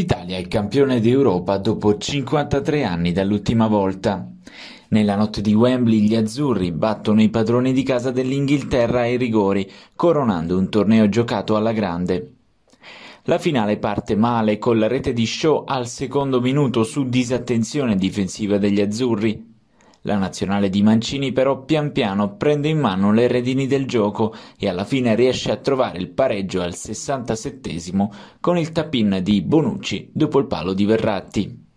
L'Italia è campione d'Europa dopo 53 anni dall'ultima volta. Nella notte di Wembley gli azzurri battono i padroni di casa dell'Inghilterra ai rigori, coronando un torneo giocato alla grande. La finale parte male con la rete di Shaw al secondo minuto su disattenzione difensiva degli azzurri, la nazionale di Mancini però pian piano prende in mano le redini del gioco e alla fine riesce a trovare il pareggio al 67 con il tap-in di Bonucci dopo il palo di Verratti.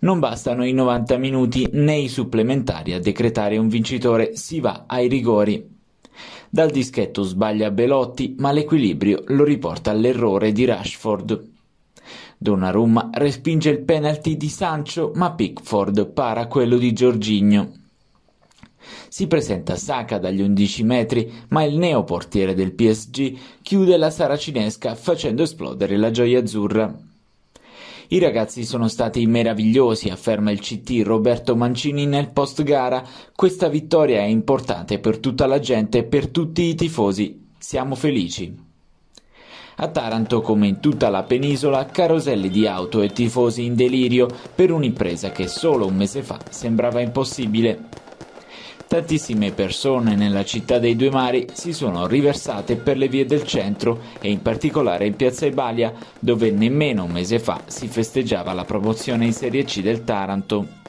Non bastano i 90 minuti né i supplementari a decretare un vincitore, si va ai rigori. Dal dischetto sbaglia Belotti, ma l'equilibrio lo riporta all'errore di Rashford. Donnarumma respinge il penalty di Sancho, ma Pickford para quello di Giorginio. Si presenta Saka dagli 11 metri, ma il neoportiere del PSG chiude la saracinesca facendo esplodere la gioia azzurra. I ragazzi sono stati meravigliosi, afferma il CT Roberto Mancini nel post gara. Questa vittoria è importante per tutta la gente e per tutti i tifosi. Siamo felici. A Taranto, come in tutta la penisola, caroselli di auto e tifosi in delirio per un'impresa che solo un mese fa sembrava impossibile. Tantissime persone nella città dei due mari si sono riversate per le vie del centro e in particolare in piazza Ibalia, dove nemmeno un mese fa si festeggiava la promozione in Serie C del Taranto.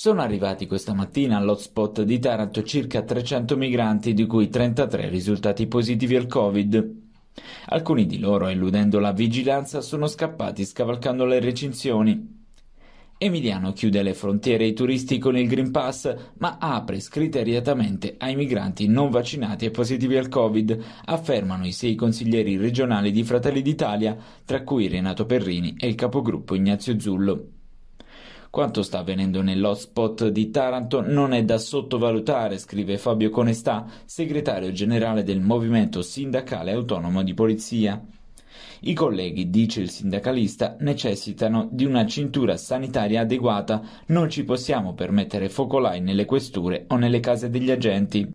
Sono arrivati questa mattina all'hotspot di Taranto circa 300 migranti, di cui 33 risultati positivi al Covid. Alcuni di loro, eludendo la vigilanza, sono scappati scavalcando le recinzioni. Emiliano chiude le frontiere ai turisti con il Green Pass, ma apre scriteriatamente ai migranti non vaccinati e positivi al Covid, affermano i sei consiglieri regionali di Fratelli d'Italia, tra cui Renato Perrini e il capogruppo Ignazio Zullo. Quanto sta avvenendo nell'hotspot di Taranto non è da sottovalutare, scrive Fabio Conestà, segretario generale del Movimento Sindacale Autonomo di Polizia. I colleghi, dice il sindacalista, necessitano di una cintura sanitaria adeguata, non ci possiamo permettere focolai nelle questure o nelle case degli agenti.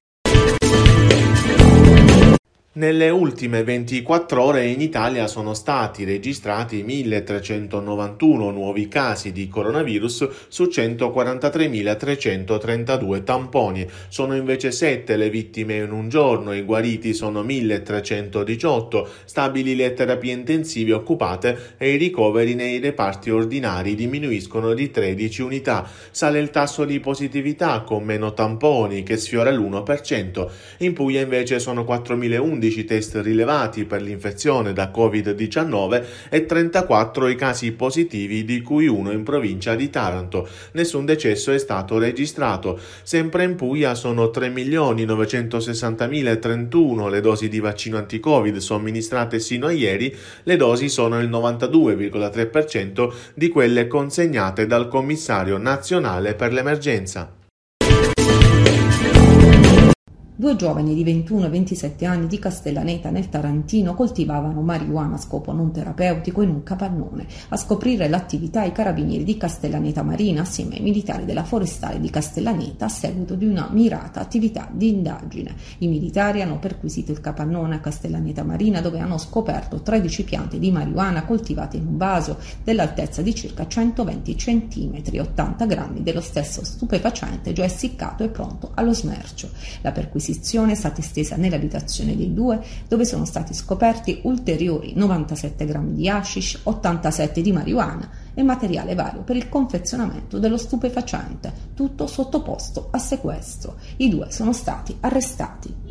Nelle ultime 24 ore in Italia sono stati registrati 1.391 nuovi casi di coronavirus su 143.332 tamponi. Sono invece 7 le vittime in un giorno, i guariti sono 1.318, stabili le terapie intensive occupate e i ricoveri nei reparti ordinari diminuiscono di 13 unità. Sale il tasso di positività con meno tamponi che sfiora l'1%. In Puglia invece sono 4.011 11 test rilevati per l'infezione da Covid-19 e 34 i casi positivi, di cui uno in provincia di Taranto. Nessun decesso è stato registrato. Sempre in Puglia sono 3.960.031 le dosi di vaccino anti-Covid somministrate sino a ieri, le dosi sono il 92,3% di quelle consegnate dal commissario nazionale per l'emergenza. Due giovani di 21 e 27 anni di Castellaneta nel Tarantino coltivavano marijuana a scopo non terapeutico in un capannone. A scoprire l'attività i carabinieri di Castellaneta Marina assieme ai militari della forestale di Castellaneta a seguito di una mirata attività di indagine. I militari hanno perquisito il capannone a Castellaneta Marina dove hanno scoperto 13 piante di marijuana coltivate in un vaso dell'altezza di circa 120 cm, 80 grammi dello stesso stupefacente già essiccato e pronto allo smercio. La perquisizione perquisizione è stata estesa nell'abitazione dei due, dove sono stati scoperti ulteriori 97 grammi di hashish, 87 di marijuana e materiale vario per il confezionamento dello stupefacente, tutto sottoposto a sequestro. I due sono stati arrestati.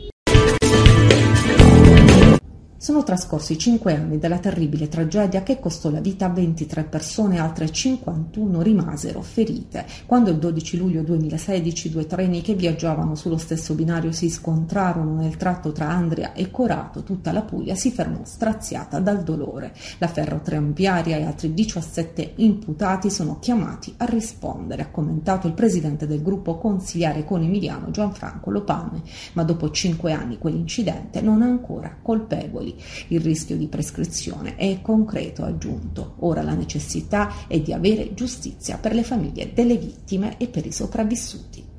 Sono trascorsi cinque anni dalla terribile tragedia che costò la vita a 23 persone e altre 51 rimasero ferite, quando il 12 luglio 2016 due treni che viaggiavano sullo stesso binario si scontrarono nel tratto tra Andria e Corato, tutta la Puglia si fermò straziata dal dolore. La ferrotriamviaria e altri 17 imputati sono chiamati a rispondere, ha commentato il presidente del gruppo consigliare con Emiliano Gianfranco Lopame, ma dopo cinque anni quell'incidente non ha ancora colpevoli. Il rischio di prescrizione è concreto, aggiunto. Ora la necessità è di avere giustizia per le famiglie delle vittime e per i sopravvissuti.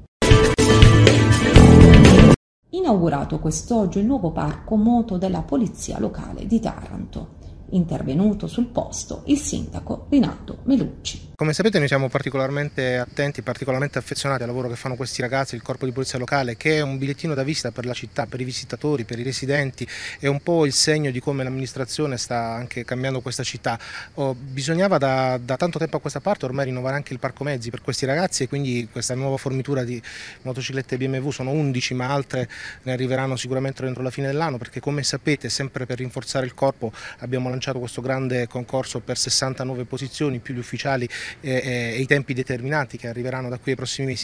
inaugurato quest'oggi il nuovo parco moto della Polizia Locale di Taranto. Intervenuto sul posto il sindaco Rinaldo Melucci. Come sapete noi siamo particolarmente attenti, particolarmente affezionati al lavoro che fanno questi ragazzi, il corpo di polizia locale, che è un bigliettino da visita per la città, per i visitatori, per i residenti, è un po' il segno di come l'amministrazione sta anche cambiando questa città. Oh, bisognava da, da, tanto tempo a questa parte ormai rinnovare anche il parco mezzi per questi ragazzi e quindi questa nuova fornitura di motociclette BMW sono 11 ma altre ne arriveranno sicuramente entro la fine dell'anno perché come sapete sempre per rinforzare il corpo abbiamo lanciato questo grande concorso per 69 posizioni più gli ufficiali e, i tempi determinati che arriveranno da qui ai prossimi mesi.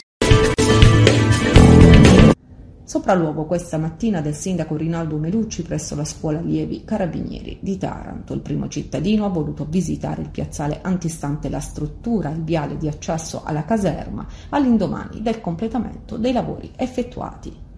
Sopralluogo questa mattina del sindaco Rinaldo Melucci presso la scuola allievi Carabinieri di Taranto. Il primo cittadino ha voluto visitare il piazzale antistante la struttura, il viale di accesso alla caserma, all'indomani del completamento dei lavori effettuati.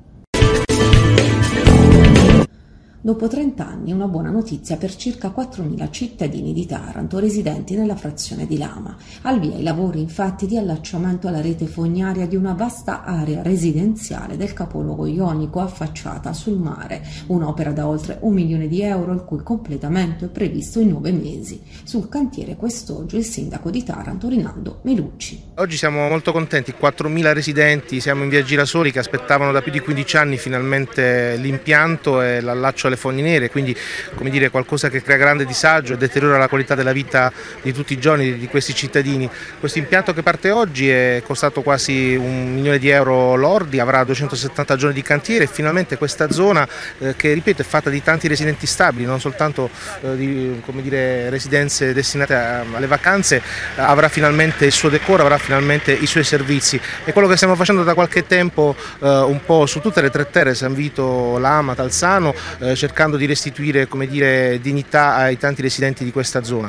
Dopo 30 anni una buona notizia per circa 4.000 cittadini di Taranto residenti nella frazione di Lama. Al via i lavori infatti di allacciamento alla rete fognaria di una vasta area residenziale del capoluogo ionico affacciata sul mare, un'opera da oltre un milione di euro il cui completamento è previsto in nove mesi. Sul cantiere quest'oggi il sindaco di Taranto Rinaldo Melucci. Oggi siamo molto contenti, 4.000 residenti, siamo in via Girasoli che aspettavano da più di 15 anni finalmente l'impianto e l'allaccio le fogne nere, quindi come dire, qualcosa che crea grande disagio e deteriora la qualità della vita di tutti i giorni di questi cittadini. Questo impianto che parte oggi è costato quasi un milione di euro lordi, avrà 270 giorni di cantiere e finalmente questa zona eh, che ripeto è fatta di tanti residenti stabili, non soltanto eh, di dire, residenze destinate alle vacanze, avrà finalmente il suo decoro, avrà finalmente i suoi servizi. È quello che stiamo facendo da qualche tempo eh, un po' su tutte le tre terre, San Vito, Lama, Talzano, eh, cercando di restituire dire, dignità ai tanti residenti di questa zona.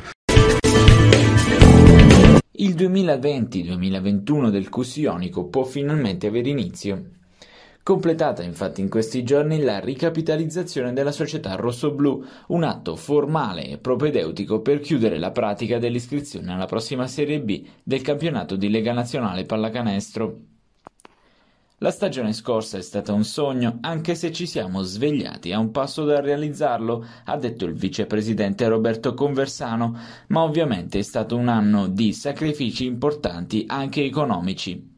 Il 2020-2021 del Cussionico può finalmente avere inizio. Completata infatti in questi giorni la ricapitalizzazione della società rossoblu, un atto formale e propedeutico per chiudere la pratica dell'iscrizione alla prossima Serie B del campionato di Lega Nazionale Pallacanestro. La stagione scorsa è stata un sogno, anche se ci siamo svegliati a un passo dal realizzarlo, ha detto il vicepresidente Roberto Conversano, ma ovviamente è stato un anno di sacrifici importanti anche economici.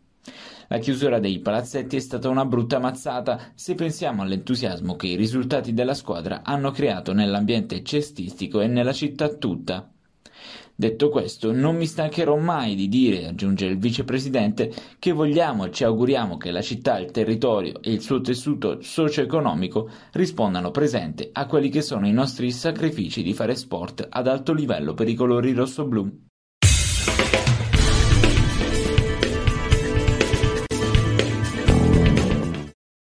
La chiusura dei palazzetti è stata una brutta mazzata se pensiamo all'entusiasmo che i risultati della squadra hanno creato nell'ambiente cestistico e nella città tutta. Detto questo, non mi stancherò mai di dire, aggiunge il vicepresidente, che vogliamo e ci auguriamo che la città, il territorio e il suo tessuto socio-economico rispondano presente a quelli che sono i nostri sacrifici di fare sport ad alto livello per i colori rosso-blu.